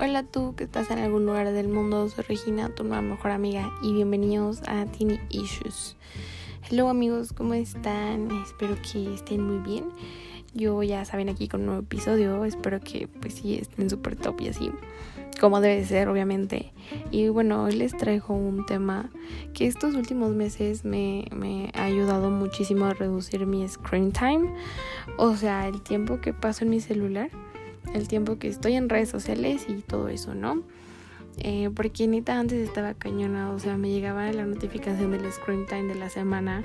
Hola tú que estás en algún lugar del mundo, soy Regina, tu nueva mejor amiga y bienvenidos a Teeny Issues. Hello amigos, ¿cómo están? Espero que estén muy bien. Yo ya saben aquí con un nuevo episodio, espero que pues sí estén súper top y así, como debe ser obviamente. Y bueno, hoy les traigo un tema que estos últimos meses me, me ha ayudado muchísimo a reducir mi screen time, o sea, el tiempo que paso en mi celular el tiempo que estoy en redes sociales y todo eso, ¿no? Eh, porque neta antes estaba cañona, o sea, me llegaba la notificación del screen time de la semana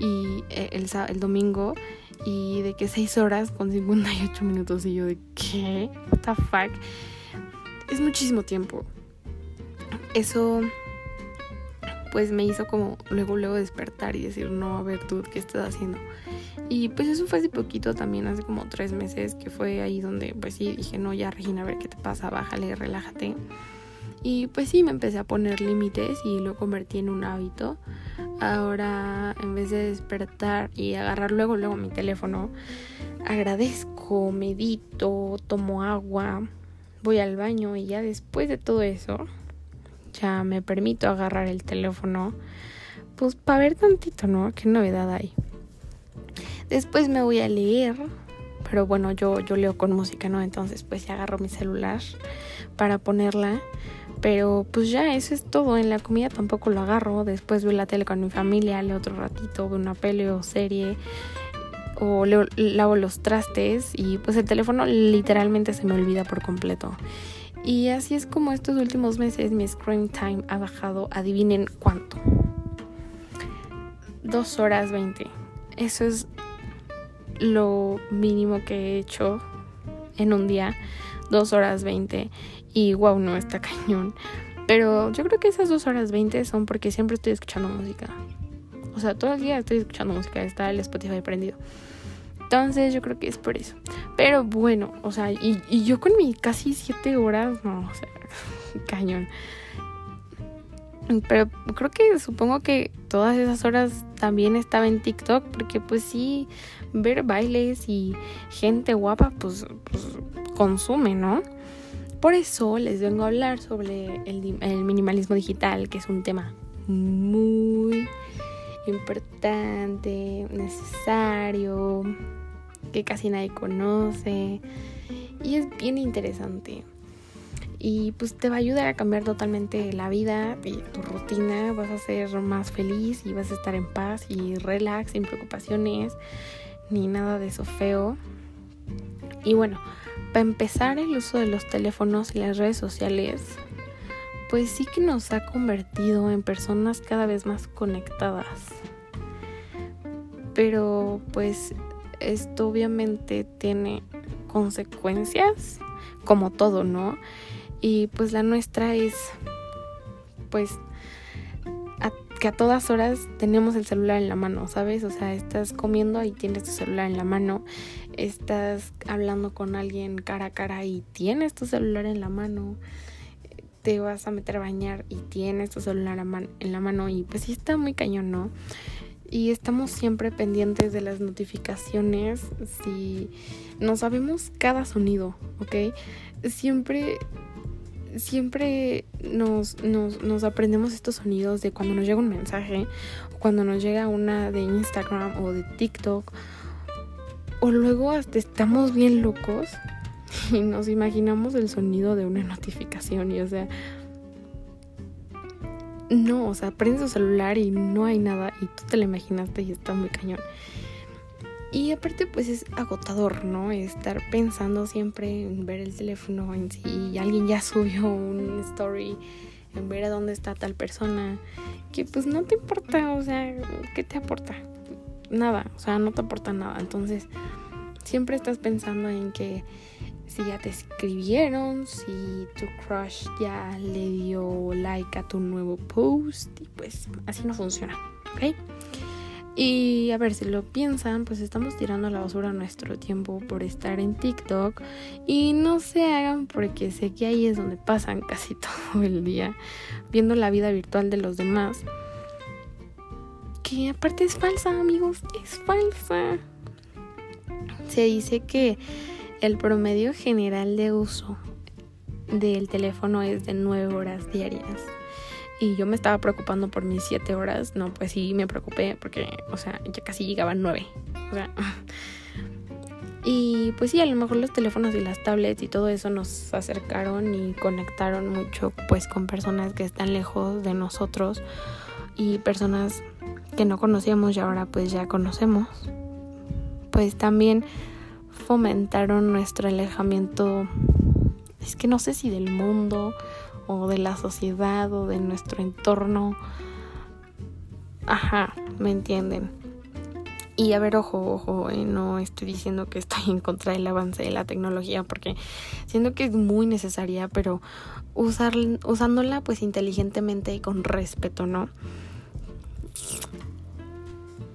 y eh, el, el domingo y de que 6 horas con 58 minutos y yo de qué, what the fuck, es muchísimo tiempo. Eso pues me hizo como luego luego despertar y decir, no, a ver tú, ¿qué estás haciendo? Y pues eso fue hace poquito también, hace como tres meses, que fue ahí donde pues sí dije, no, ya Regina, a ver qué te pasa, bájale, relájate. Y pues sí, me empecé a poner límites y lo convertí en un hábito. Ahora, en vez de despertar y agarrar luego, luego mi teléfono, agradezco, medito, tomo agua, voy al baño y ya después de todo eso, ya me permito agarrar el teléfono, pues para ver tantito, ¿no? ¿Qué novedad hay? Después me voy a leer, pero bueno, yo, yo leo con música, ¿no? Entonces pues ya agarro mi celular para ponerla. Pero pues ya, eso es todo. En la comida tampoco lo agarro. Después veo la tele con mi familia, leo otro ratito, veo una peli o serie. O leo, lavo los trastes y pues el teléfono literalmente se me olvida por completo. Y así es como estos últimos meses mi screen time ha bajado, adivinen cuánto. Dos horas 20. Eso es lo mínimo que he hecho en un día, dos horas 20. Y wow, no está cañón. Pero yo creo que esas dos horas 20 son porque siempre estoy escuchando música. O sea, todo el día estoy escuchando música, está el Spotify prendido. Entonces yo creo que es por eso. Pero bueno, o sea, y, yo con mi casi siete horas, no, o sea, cañón. Pero creo que supongo que todas esas horas también estaba en TikTok, porque pues sí, ver bailes y gente guapa, pues, pues consume, ¿no? Por eso les vengo a hablar sobre el, el minimalismo digital, que es un tema muy importante, necesario, que casi nadie conoce y es bien interesante y pues te va a ayudar a cambiar totalmente la vida y tu rutina, vas a ser más feliz y vas a estar en paz y relax, sin preocupaciones ni nada de eso feo. Y bueno, para empezar el uso de los teléfonos y las redes sociales, pues sí que nos ha convertido en personas cada vez más conectadas. Pero pues esto obviamente tiene consecuencias, como todo, ¿no? Y pues la nuestra es, pues, que a todas horas tenemos el celular en la mano, ¿sabes? O sea, estás comiendo y tienes tu celular en la mano, estás hablando con alguien cara a cara y tienes tu celular en la mano, te vas a meter a bañar y tienes tu celular en la mano y pues sí está muy cañón, ¿no? Y estamos siempre pendientes de las notificaciones, si no sabemos cada sonido, ¿ok? Siempre siempre nos, nos, nos, aprendemos estos sonidos de cuando nos llega un mensaje, cuando nos llega una de Instagram o de TikTok, o luego hasta estamos bien locos y nos imaginamos el sonido de una notificación y o sea, no, o sea, prendes tu celular y no hay nada y tú te lo imaginaste y está muy cañón. Y aparte pues es agotador, ¿no? Estar pensando siempre en ver el teléfono en y alguien ya subió un story en ver a dónde está tal persona que pues no te importa, o sea, ¿qué te aporta? Nada, o sea, no te aporta nada. Entonces, siempre estás pensando en que si ya te escribieron, si tu crush ya le dio like a tu nuevo post y pues así no funciona, ¿ok? Y a ver, si lo piensan, pues estamos tirando a la basura nuestro tiempo por estar en TikTok. Y no se hagan porque sé que ahí es donde pasan casi todo el día viendo la vida virtual de los demás. Que aparte es falsa, amigos, es falsa. Se dice que el promedio general de uso del teléfono es de 9 horas diarias. Y yo me estaba preocupando por mis 7 horas. No, pues sí me preocupé porque, o sea, ya casi llegaban 9. O sea, y pues sí, a lo mejor los teléfonos y las tablets y todo eso nos acercaron y conectaron mucho pues con personas que están lejos de nosotros y personas que no conocíamos y ahora pues ya conocemos. Pues también fomentaron nuestro alejamiento, es que no sé si del mundo o de la sociedad o de nuestro entorno. Ajá, me entienden. Y a ver, ojo, ojo, eh, no estoy diciendo que estoy en contra del avance de la tecnología porque siento que es muy necesaria, pero usar, usándola pues inteligentemente y con respeto, ¿no?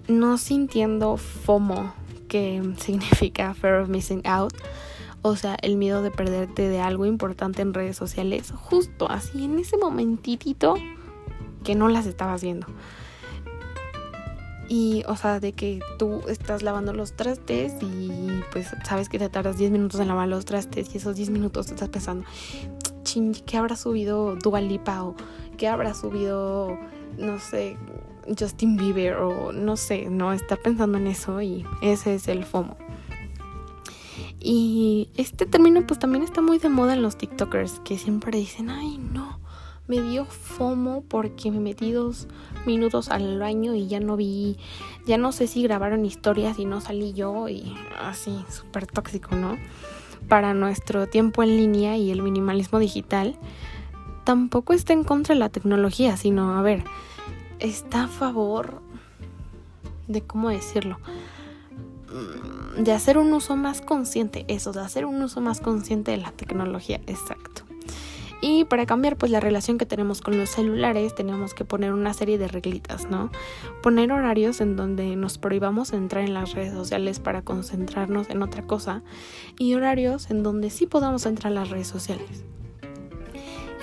No sintiendo FOMO, que significa Fear of Missing Out, o sea, el miedo de perderte de algo importante en redes sociales, justo así en ese momentitito que no las estabas viendo. Y, o sea, de que tú estás lavando los trastes y pues sabes que te tardas 10 minutos en lavar los trastes y esos 10 minutos te estás pensando, ching, ¿qué habrá subido Dua Lipa o qué habrá subido, no sé, Justin Bieber o no sé, no, estar pensando en eso y ese es el FOMO. Y este término pues también está muy de moda en los TikTokers que siempre dicen, ay no, me dio FOMO porque me metí dos minutos al baño y ya no vi, ya no sé si grabaron historias y no salí yo y así, súper tóxico, ¿no? Para nuestro tiempo en línea y el minimalismo digital, tampoco está en contra de la tecnología, sino, a ver, está a favor de, ¿cómo decirlo? De hacer un uso más consciente, eso, de hacer un uso más consciente de la tecnología, exacto. Y para cambiar pues la relación que tenemos con los celulares tenemos que poner una serie de reglitas, ¿no? Poner horarios en donde nos prohibamos entrar en las redes sociales para concentrarnos en otra cosa y horarios en donde sí podamos entrar a las redes sociales.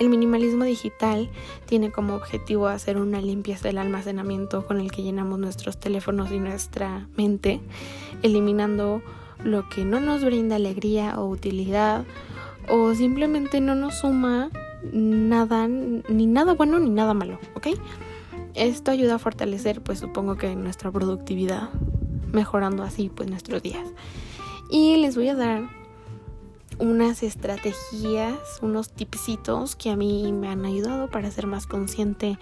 El minimalismo digital tiene como objetivo hacer una limpieza del almacenamiento con el que llenamos nuestros teléfonos y nuestra mente, eliminando lo que no nos brinda alegría o utilidad o simplemente no nos suma nada, ni nada bueno ni nada malo, ¿ok? Esto ayuda a fortalecer, pues supongo que nuestra productividad, mejorando así pues nuestros días. Y les voy a dar unas estrategias, unos tipsitos que a mí me han ayudado para ser más consciente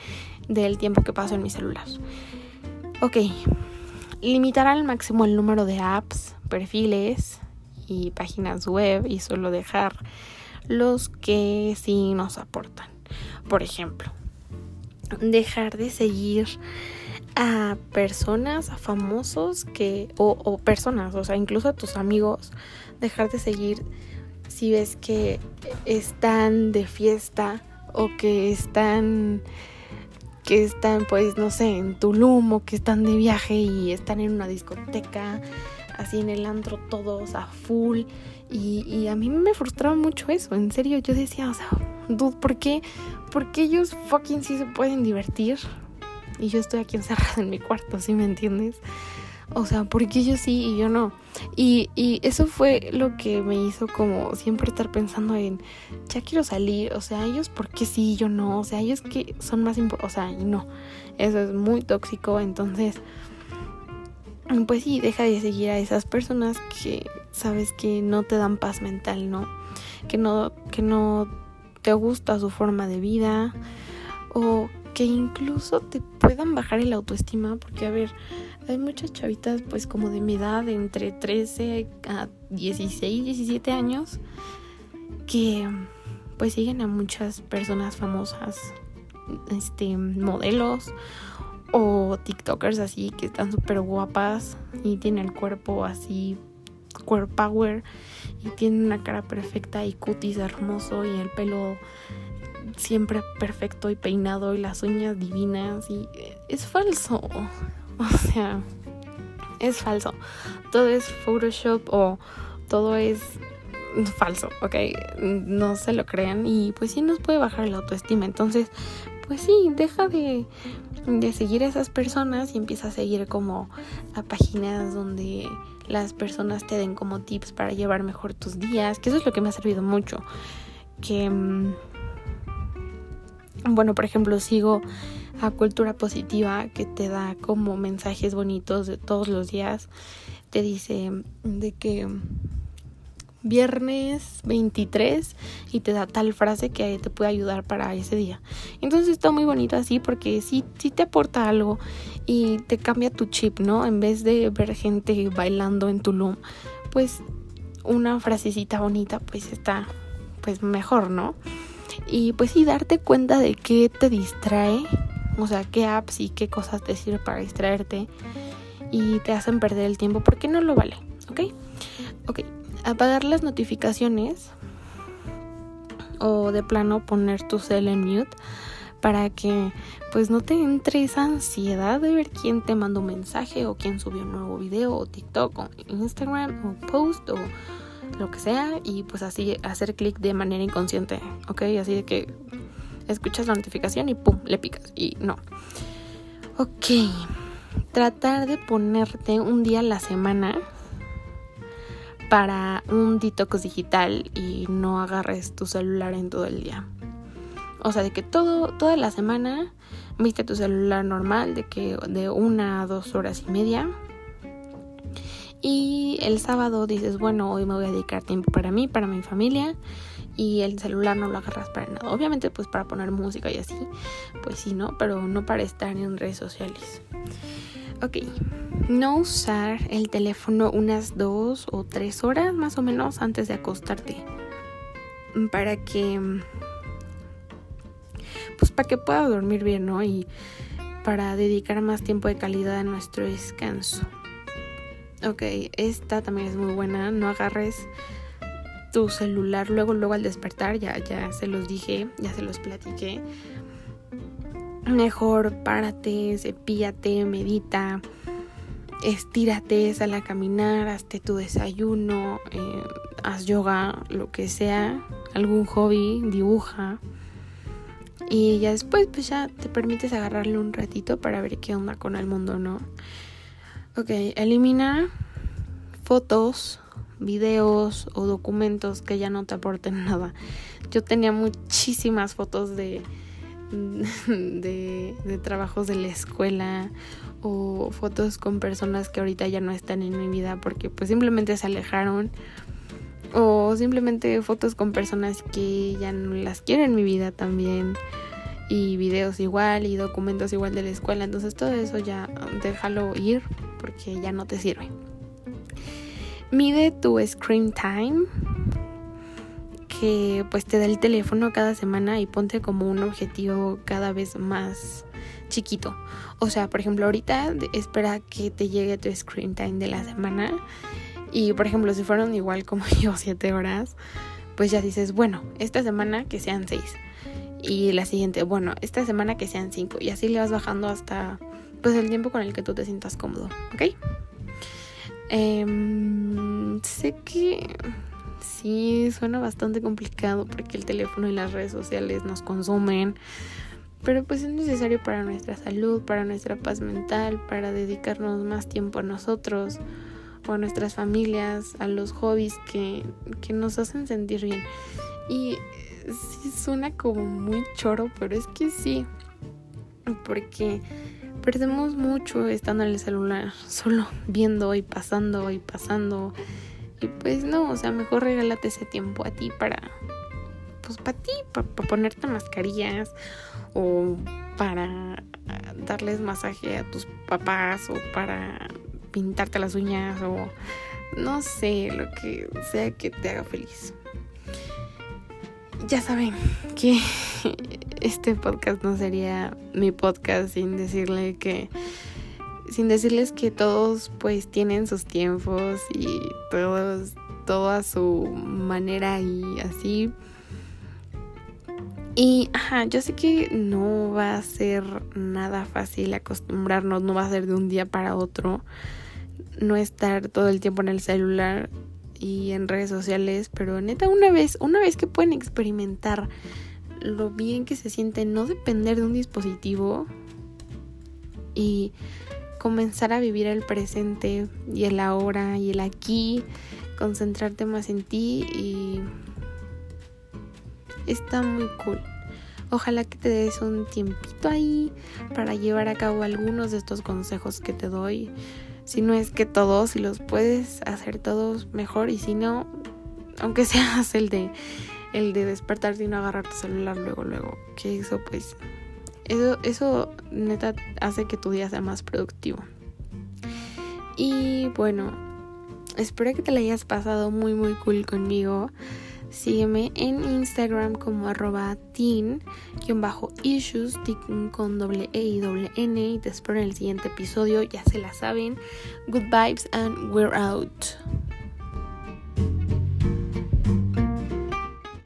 del tiempo que paso en mi celular. Ok, limitar al máximo el número de apps, perfiles, y páginas web y solo dejar los que sí nos aportan. Por ejemplo, dejar de seguir a personas, a famosos que, o, o, personas, o sea, incluso a tus amigos, dejar de seguir si ves que están de fiesta o que están, que están, pues, no sé, en Tulum o que están de viaje y están en una discoteca así en el antro todos a full. Y, a mí me frustraba mucho eso, en serio, yo decía, o sea, dude, ¿por qué? ¿Por qué ellos fucking sí se pueden divertir? Y yo estoy aquí encerrada en mi cuarto, ¿sí me entiendes? O sea, ¿por qué ellos sí y yo no? Y, y eso fue lo que me hizo como siempre estar pensando en, ya quiero salir, o sea, ellos por qué sí y yo no, o sea, ellos que son más importantes, o sea, no, eso es muy tóxico, entonces pues sí, deja de seguir a esas personas que sabes que no te dan paz mental, ¿no? Que no, que no te gusta su forma de vida o que incluso te puedan bajar el autoestima porque a ver, hay muchas chavitas pues como de mi edad, entre 13 a 16, 17 años que pues siguen a muchas personas famosas, este modelos o TikTokers así que están súper guapas y tienen el cuerpo así, core power y tienen una cara perfecta y cutis hermoso y el pelo siempre perfecto y peinado y las uñas divinas y es falso. O sea, es falso. Todo es Photoshop o todo es falso, ¿ok? No se lo crean y pues sí nos puede bajar la autoestima. Entonces, pues sí, deja de de seguir a esas personas y empieza a seguir como a páginas donde las personas te den como tips para llevar mejor tus días, que eso es lo que me ha servido mucho. que, mm, bueno, por ejemplo, sigo a Cultura Positiva que te da como mensajes bonitos de todos los días. Te dice de que viernes 23 y te da tal frase que te puede ayudar para ese día. Entonces está muy bonito así porque sí, te aporta algo y te cambia tu chip, ¿no? En vez de ver gente bailando en Tulum, pues una frasecita bonita pues está pues mejor, ¿no? Y pues sí, darte cuenta de qué te distrae, o sea, qué apps y qué cosas te sirven para distraerte y te hacen perder el tiempo porque no lo vale, ¿ok? Ok, apagar las notificaciones o de plano poner tu cel en mute para que pues no te entre esa ansiedad de ver quién te mandó un mensaje o quién subió un nuevo video o TikTok o Instagram o post o lo que sea y pues así hacer clic de manera inconsciente, ¿ok? Así de que escuchas la notificación y pum, le picas y no. Ok, tratar de ponerte un día a la semana para un detox digital y no agarres tu celular en todo el día. O sea, de que todo, toda la semana viste tu celular normal, de que de una a dos horas y media. Y el sábado dices, bueno, hoy me voy a dedicar tiempo para mí, para mi familia. Y el celular no lo agarras para nada. Obviamente, pues para poner música y así, pues sí, ¿no? Pero no para estar en redes sociales. Ok, no usar el teléfono unas dos o tres horas más o menos antes de acostarte. Para que pues para que pueda dormir bien, ¿no? Y para dedicar más tiempo de calidad a nuestro descanso. Ok, esta también es muy buena. No agarres tu celular luego, luego al despertar. Ya, ya se los dije, ya se los platiqué. Mejor párate, cepíate, medita, estírate, sal a caminar, hazte tu desayuno, eh, haz yoga, lo que sea, algún hobby, dibuja y ya después pues ya te permites agarrarle un ratito para ver qué onda con el mundo, ¿no? Ok, elimina fotos, videos o documentos que ya no te aporten nada. Yo tenía muchísimas fotos de, de, de, trabajos de la escuela o fotos con personas que ahorita ya no están en mi vida porque pues simplemente se alejaron. O simplemente fotos con personas que ya no las quiero en mi vida también. Y videos igual y documentos igual de la escuela. Entonces todo eso ya déjalo ir porque ya no te sirve mide tu screen time que pues te da el teléfono cada semana y ponte como un objetivo cada vez más chiquito. O sea, por ejemplo, ahorita espera que te llegue tu screen time de la semana y por ejemplo, si fueron igual como yo, 7 horas, pues ya dices, bueno, esta semana que sean 6. Y la siguiente, bueno, esta semana que sean 5. Y así le vas bajando hasta pues el tiempo con el que tú te sientas cómodo, ¿ok? Em, sé que sí, suena bastante complicado porque el teléfono y las redes sociales nos consumen. Pero pues es necesario para nuestra salud, para nuestra paz mental, para dedicarnos más tiempo a nosotros a nuestras familias, a los hobbies que, que nos hacen sentir bien. Y sí suena como muy choro, pero es que sí, porque perdemos mucho estando en el celular, solo viendo y pasando y pasando. Y pues no, o sea, mejor regálate ese tiempo a ti para, pues para ti, para ponerte mascarillas o para darles masaje a tus papás o para pintarte las uñas o no sé, lo que sea que te haga feliz. Ya saben que este podcast no sería mi podcast sin decirle que sin decirles que todos pues tienen sus tiempos y todos todo a su manera y así. Y ajá, yo sé que no va a ser nada fácil acostumbrarnos, no va a ser de un día para otro no estar todo el tiempo en el celular y en redes sociales, pero neta una vez, una vez que pueden experimentar lo bien que se siente no depender de un dispositivo y comenzar a vivir el presente y el ahora y el aquí, concentrarte más en ti y está muy cool. Ojalá que te des un tiempito ahí para llevar a cabo algunos de estos consejos que te doy. Si no es que todos, si los puedes hacer todos mejor y si no, aunque seas el de el de despertarte y no agarrar tu celular luego luego, que eso pues eso eso neta hace que tu día sea más productivo. Y bueno, espero que te la hayas pasado muy muy cool conmigo. Sígueme en Instagram como arroba teen-issues, con doble E y doble N. Y te espero en el siguiente episodio, ya se la saben. Good vibes and we're out.